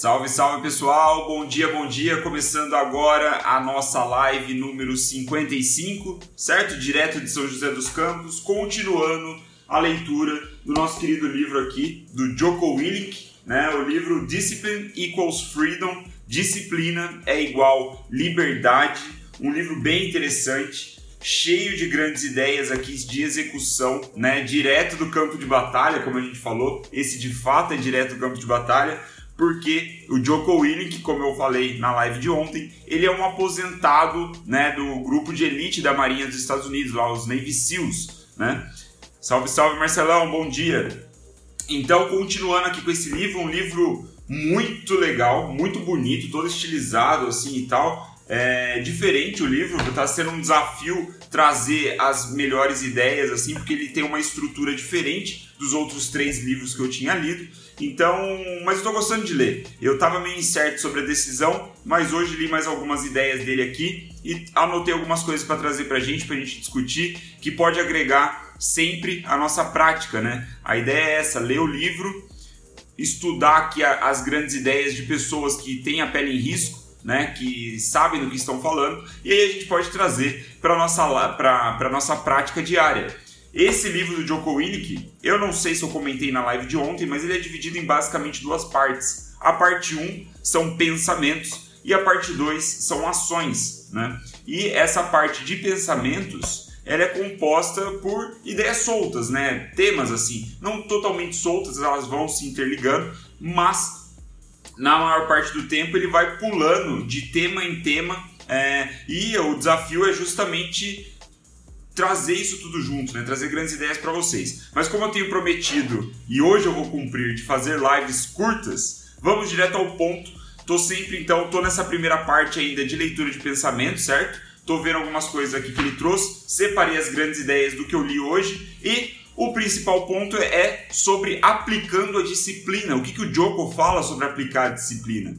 Salve, salve pessoal, bom dia, bom dia. Começando agora a nossa live número 55, certo? Direto de São José dos Campos, continuando a leitura do nosso querido livro aqui, do Joko Willink, né? O livro Discipline Equals Freedom, Disciplina é igual liberdade, um livro bem interessante cheio de grandes ideias aqui de execução, né? Direto do campo de batalha, como a gente falou, esse de fato é direto do campo de batalha, porque o Joko Willink, como eu falei na live de ontem, ele é um aposentado, né, do grupo de elite da Marinha dos Estados Unidos, lá os Navy SEALs, né? Salve, salve Marcelão, bom dia. Então, continuando aqui com esse livro, um livro muito legal, muito bonito, todo estilizado assim e tal. É diferente o livro, está sendo um desafio trazer as melhores ideias, assim, porque ele tem uma estrutura diferente dos outros três livros que eu tinha lido. Então, mas eu estou gostando de ler. Eu estava meio incerto sobre a decisão, mas hoje li mais algumas ideias dele aqui e anotei algumas coisas para trazer para a gente, para a gente discutir, que pode agregar sempre a nossa prática, né? A ideia é essa: ler o livro, estudar aqui as grandes ideias de pessoas que têm a pele em risco né, que sabem do que estão falando, e aí a gente pode trazer para a nossa, pra, nossa prática diária. Esse livro do Joko Willink, eu não sei se eu comentei na live de ontem, mas ele é dividido em basicamente duas partes. A parte 1 são pensamentos e a parte 2 são ações. Né? E essa parte de pensamentos ela é composta por ideias soltas, né? temas assim, não totalmente soltas, elas vão se interligando, mas na maior parte do tempo ele vai pulando de tema em tema é, e o desafio é justamente trazer isso tudo junto, né? trazer grandes ideias para vocês. Mas como eu tenho prometido e hoje eu vou cumprir de fazer lives curtas, vamos direto ao ponto. Tô sempre então, tô nessa primeira parte ainda de leitura de pensamento, certo? Tô vendo algumas coisas aqui que ele trouxe, separei as grandes ideias do que eu li hoje e o principal ponto é sobre aplicando a disciplina. O que, que o Joko fala sobre aplicar a disciplina?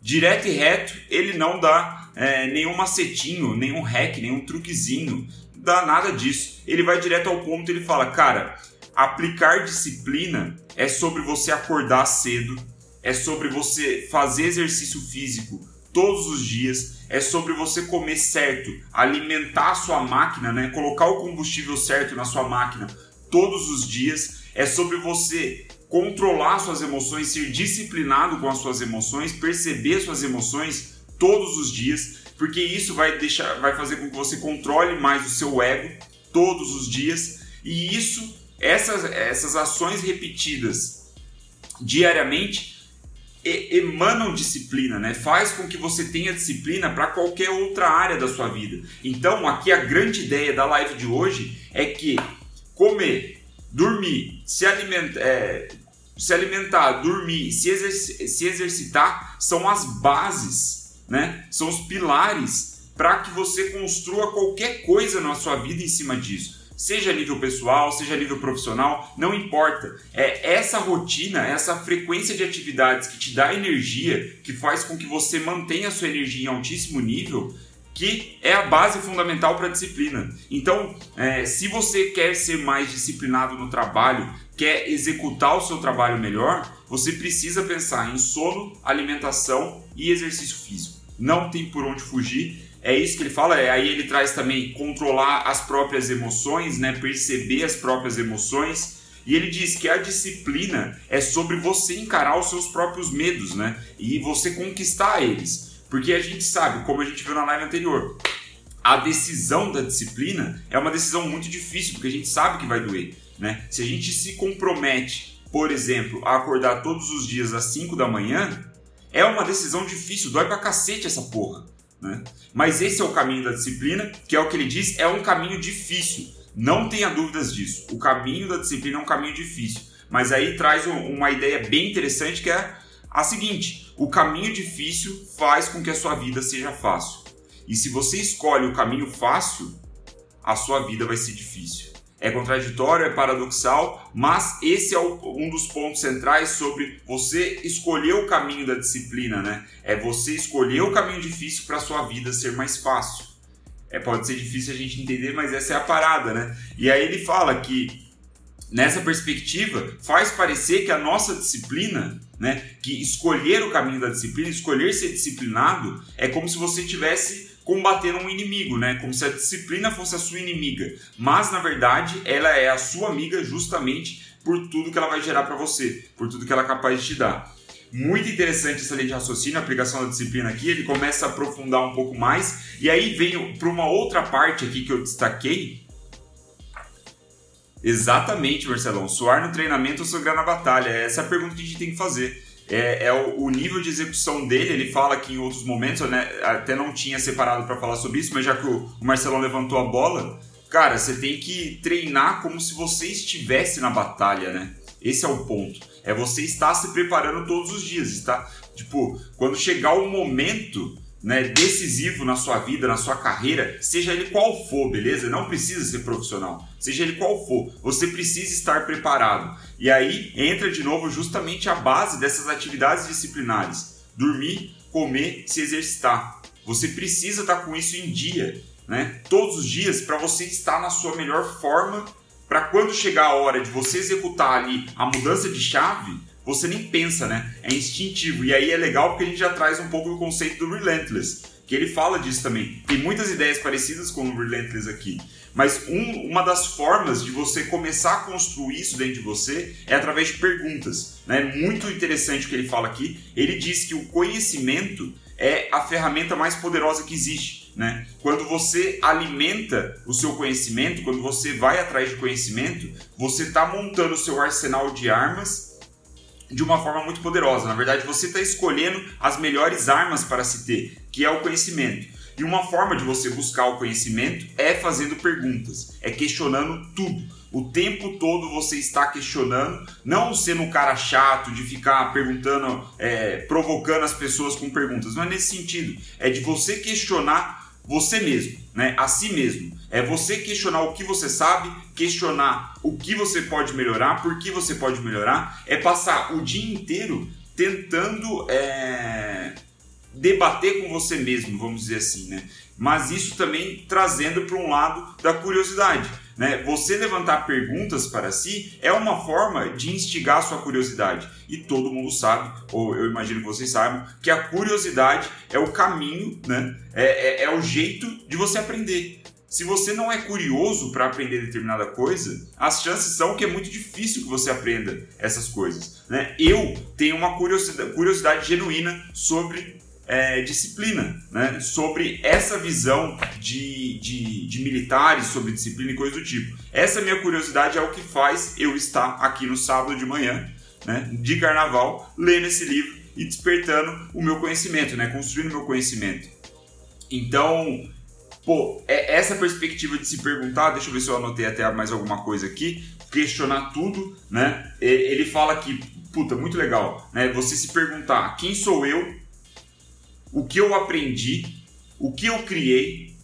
Direto e reto, ele não dá é, nenhum macetinho, nenhum hack, nenhum truquezinho, dá nada disso. Ele vai direto ao ponto ele fala, cara, aplicar disciplina é sobre você acordar cedo, é sobre você fazer exercício físico todos os dias, é sobre você comer certo, alimentar a sua máquina, né? colocar o combustível certo na sua máquina todos os dias, é sobre você controlar suas emoções, ser disciplinado com as suas emoções, perceber suas emoções todos os dias, porque isso vai deixar, vai fazer com que você controle mais o seu ego todos os dias, e isso, essas, essas ações repetidas diariamente emanam disciplina, né? Faz com que você tenha disciplina para qualquer outra área da sua vida. Então, aqui a grande ideia da live de hoje é que comer, dormir, se alimentar, é, se alimentar, dormir, se, exerc se exercitar são as bases, né? São os pilares para que você construa qualquer coisa na sua vida em cima disso. Seja a nível pessoal, seja a nível profissional, não importa. É essa rotina, essa frequência de atividades que te dá energia, que faz com que você mantenha a sua energia em altíssimo nível, que é a base fundamental para a disciplina. Então, é, se você quer ser mais disciplinado no trabalho, quer executar o seu trabalho melhor, você precisa pensar em sono, alimentação e exercício físico. Não tem por onde fugir. É isso que ele fala. É, aí ele traz também controlar as próprias emoções, né? perceber as próprias emoções. E ele diz que a disciplina é sobre você encarar os seus próprios medos, né? E você conquistar eles. Porque a gente sabe, como a gente viu na live anterior, a decisão da disciplina é uma decisão muito difícil, porque a gente sabe que vai doer. Né? Se a gente se compromete, por exemplo, a acordar todos os dias às 5 da manhã, é uma decisão difícil, dói pra cacete essa porra. Né? Mas esse é o caminho da disciplina, que é o que ele diz, é um caminho difícil. Não tenha dúvidas disso. O caminho da disciplina é um caminho difícil. Mas aí traz uma ideia bem interessante que é a seguinte: o caminho difícil faz com que a sua vida seja fácil. E se você escolhe o caminho fácil, a sua vida vai ser difícil. É contraditório, é paradoxal, mas esse é um dos pontos centrais sobre você escolher o caminho da disciplina, né? É você escolher o caminho difícil para sua vida ser mais fácil. É, pode ser difícil a gente entender, mas essa é a parada, né? E aí ele fala que nessa perspectiva, faz parecer que a nossa disciplina, né, que escolher o caminho da disciplina, escolher ser disciplinado, é como se você tivesse combatendo um inimigo, né? Como se a disciplina fosse a sua inimiga. Mas na verdade, ela é a sua amiga justamente por tudo que ela vai gerar para você, por tudo que ela é capaz de te dar. Muito interessante essa linha de raciocínio, a aplicação da disciplina aqui. Ele começa a aprofundar um pouco mais. E aí vem para uma outra parte aqui que eu destaquei, Exatamente, Marcelão. Suar no treinamento ou sangrar na batalha? Essa é a pergunta que a gente tem que fazer. É, é o, o, nível de execução dele, ele fala que em outros momentos, né, até não tinha separado para falar sobre isso, mas já que o, o Marcelão levantou a bola, cara, você tem que treinar como se você estivesse na batalha, né? Esse é o ponto. É você estar se preparando todos os dias, está? Tipo, quando chegar o momento né, decisivo na sua vida, na sua carreira, seja ele qual for, beleza? Não precisa ser profissional, seja ele qual for, você precisa estar preparado. E aí entra de novo justamente a base dessas atividades disciplinares: dormir, comer, se exercitar. Você precisa estar com isso em dia, né? Todos os dias para você estar na sua melhor forma, para quando chegar a hora de você executar ali a mudança de chave, você nem pensa, né? É instintivo. E aí é legal porque a gente já traz um pouco do conceito do Relentless, que ele fala disso também. Tem muitas ideias parecidas com o Relentless aqui. Mas um, uma das formas de você começar a construir isso dentro de você é através de perguntas. Né? Muito interessante o que ele fala aqui. Ele diz que o conhecimento é a ferramenta mais poderosa que existe. Né? Quando você alimenta o seu conhecimento, quando você vai atrás de conhecimento, você está montando o seu arsenal de armas de uma forma muito poderosa. Na verdade, você está escolhendo as melhores armas para se ter, que é o conhecimento. E uma forma de você buscar o conhecimento é fazendo perguntas, é questionando tudo. O tempo todo você está questionando, não sendo um cara chato de ficar perguntando, é, provocando as pessoas com perguntas. Não é nesse sentido. É de você questionar você mesmo, né? A si mesmo. É você questionar o que você sabe, questionar o que você pode melhorar, por que você pode melhorar. É passar o dia inteiro tentando é, debater com você mesmo, vamos dizer assim, né? Mas isso também trazendo para um lado da curiosidade. Né? Você levantar perguntas para si é uma forma de instigar a sua curiosidade. E todo mundo sabe, ou eu imagino que vocês saibam, que a curiosidade é o caminho, né? é, é, é o jeito de você aprender. Se você não é curioso para aprender determinada coisa, as chances são que é muito difícil que você aprenda essas coisas. Né? Eu tenho uma curiosidade, curiosidade genuína sobre é, disciplina, né? sobre essa visão de, de, de, militares, sobre disciplina e coisa do tipo. Essa minha curiosidade é o que faz eu estar aqui no sábado de manhã, né? de carnaval, lendo esse livro e despertando o meu conhecimento, né? construindo o meu conhecimento. Então, pô, é essa perspectiva de se perguntar, deixa eu ver se eu anotei até mais alguma coisa aqui, questionar tudo, né? Ele fala que, puta, muito legal, né? Você se perguntar quem sou eu o que eu aprendi, o que eu criei,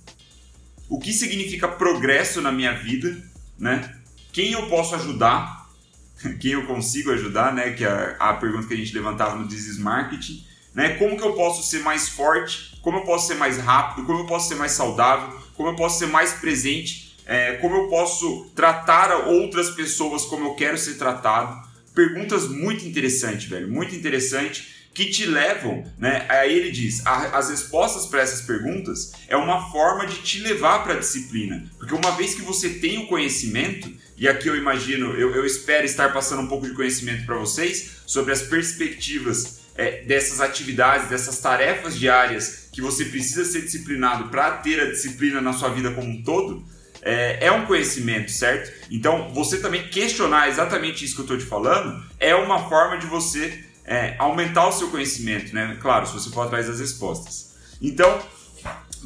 o que significa progresso na minha vida, né? Quem eu posso ajudar, quem eu consigo ajudar, né? Que é a pergunta que a gente levantava no This Marketing, né? Como que eu posso ser mais forte? Como eu posso ser mais rápido? Como eu posso ser mais saudável? Como eu posso ser mais presente? É, como eu posso tratar outras pessoas como eu quero ser tratado? Perguntas muito interessantes, velho, muito interessante que te levam, né? Aí ele diz, a, as respostas para essas perguntas é uma forma de te levar para a disciplina, porque uma vez que você tem o conhecimento, e aqui eu imagino, eu, eu espero estar passando um pouco de conhecimento para vocês sobre as perspectivas é, dessas atividades, dessas tarefas diárias que você precisa ser disciplinado para ter a disciplina na sua vida como um todo. É, é, um conhecimento, certo? Então, você também questionar exatamente isso que eu estou te falando é uma forma de você é, aumentar o seu conhecimento, né? Claro, se você for atrás das respostas. Então,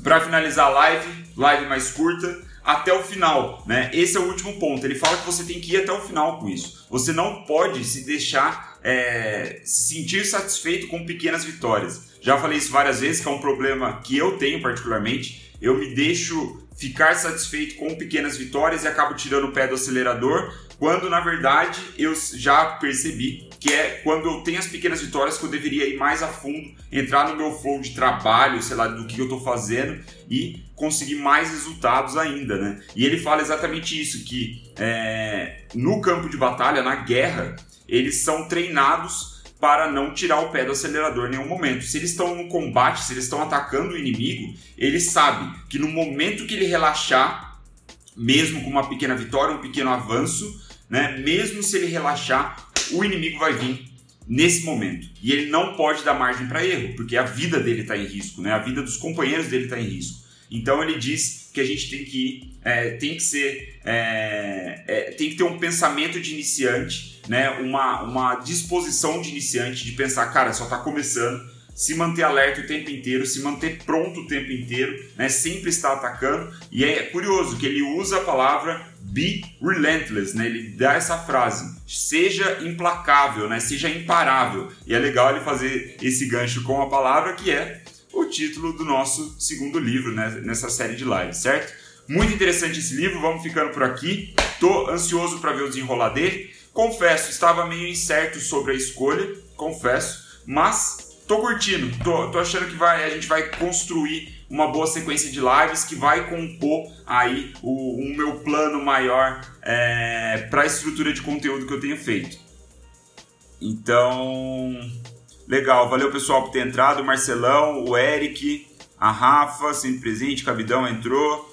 para finalizar a live, live mais curta, até o final, né? Esse é o último ponto. Ele fala que você tem que ir até o final com isso. Você não pode se deixar é, se sentir satisfeito com pequenas vitórias. Já falei isso várias vezes, que é um problema que eu tenho particularmente. Eu me deixo ficar satisfeito com pequenas vitórias e acabo tirando o pé do acelerador quando na verdade eu já percebi que é quando eu tenho as pequenas vitórias que eu deveria ir mais a fundo, entrar no meu flow de trabalho, sei lá, do que eu estou fazendo e conseguir mais resultados ainda, né? E ele fala exatamente isso, que é, no campo de batalha, na guerra, eles são treinados para não tirar o pé do acelerador em nenhum momento. Se eles estão no combate, se eles estão atacando o inimigo, eles sabem que no momento que ele relaxar, mesmo com uma pequena vitória, um pequeno avanço, né, mesmo se ele relaxar, o inimigo vai vir nesse momento. E ele não pode dar margem para erro, porque a vida dele está em risco, né? a vida dos companheiros dele está em risco. Então ele diz que a gente tem que ir, é, tem que ser, é, é, tem que ter um pensamento de iniciante, né? uma, uma disposição de iniciante de pensar, cara, só está começando, se manter alerta o tempo inteiro, se manter pronto o tempo inteiro, né? sempre estar atacando. E é curioso que ele usa a palavra be relentless, né? Ele dá essa frase, seja implacável, né? Seja imparável. E é legal ele fazer esse gancho com a palavra que é o título do nosso segundo livro, né? Nessa série de lives, certo? Muito interessante esse livro, vamos ficando por aqui. Tô ansioso para ver o desenrolar dele. Confesso, estava meio incerto sobre a escolha, confesso, mas tô curtindo, tô, tô achando que vai, a gente vai construir uma boa sequência de lives que vai compor aí o, o meu plano maior é, para a estrutura de conteúdo que eu tenho feito. Então, legal, valeu pessoal por ter entrado, o Marcelão, o Eric, a Rafa, sempre presente, Cabidão entrou.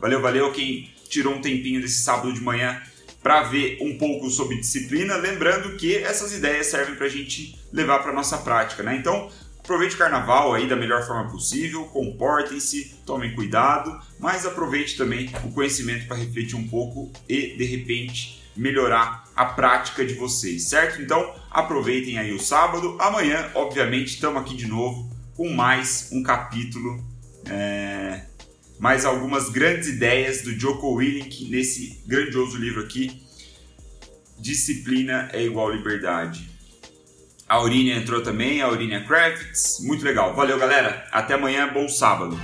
Valeu, valeu quem tirou um tempinho desse sábado de manhã para ver um pouco sobre disciplina, lembrando que essas ideias servem para a gente levar para nossa prática, né? Então, aproveite o carnaval aí da melhor forma possível, comportem-se, tomem cuidado, mas aproveite também o conhecimento para refletir um pouco e de repente melhorar a prática de vocês, certo? Então, aproveitem aí o sábado. Amanhã, obviamente, estamos aqui de novo com mais um capítulo é, mais algumas grandes ideias do Joko Willink nesse grandioso livro aqui, Disciplina é igual liberdade. A Aurínia entrou também, a Aurínia Crafts, muito legal. Valeu, galera. Até amanhã, bom sábado.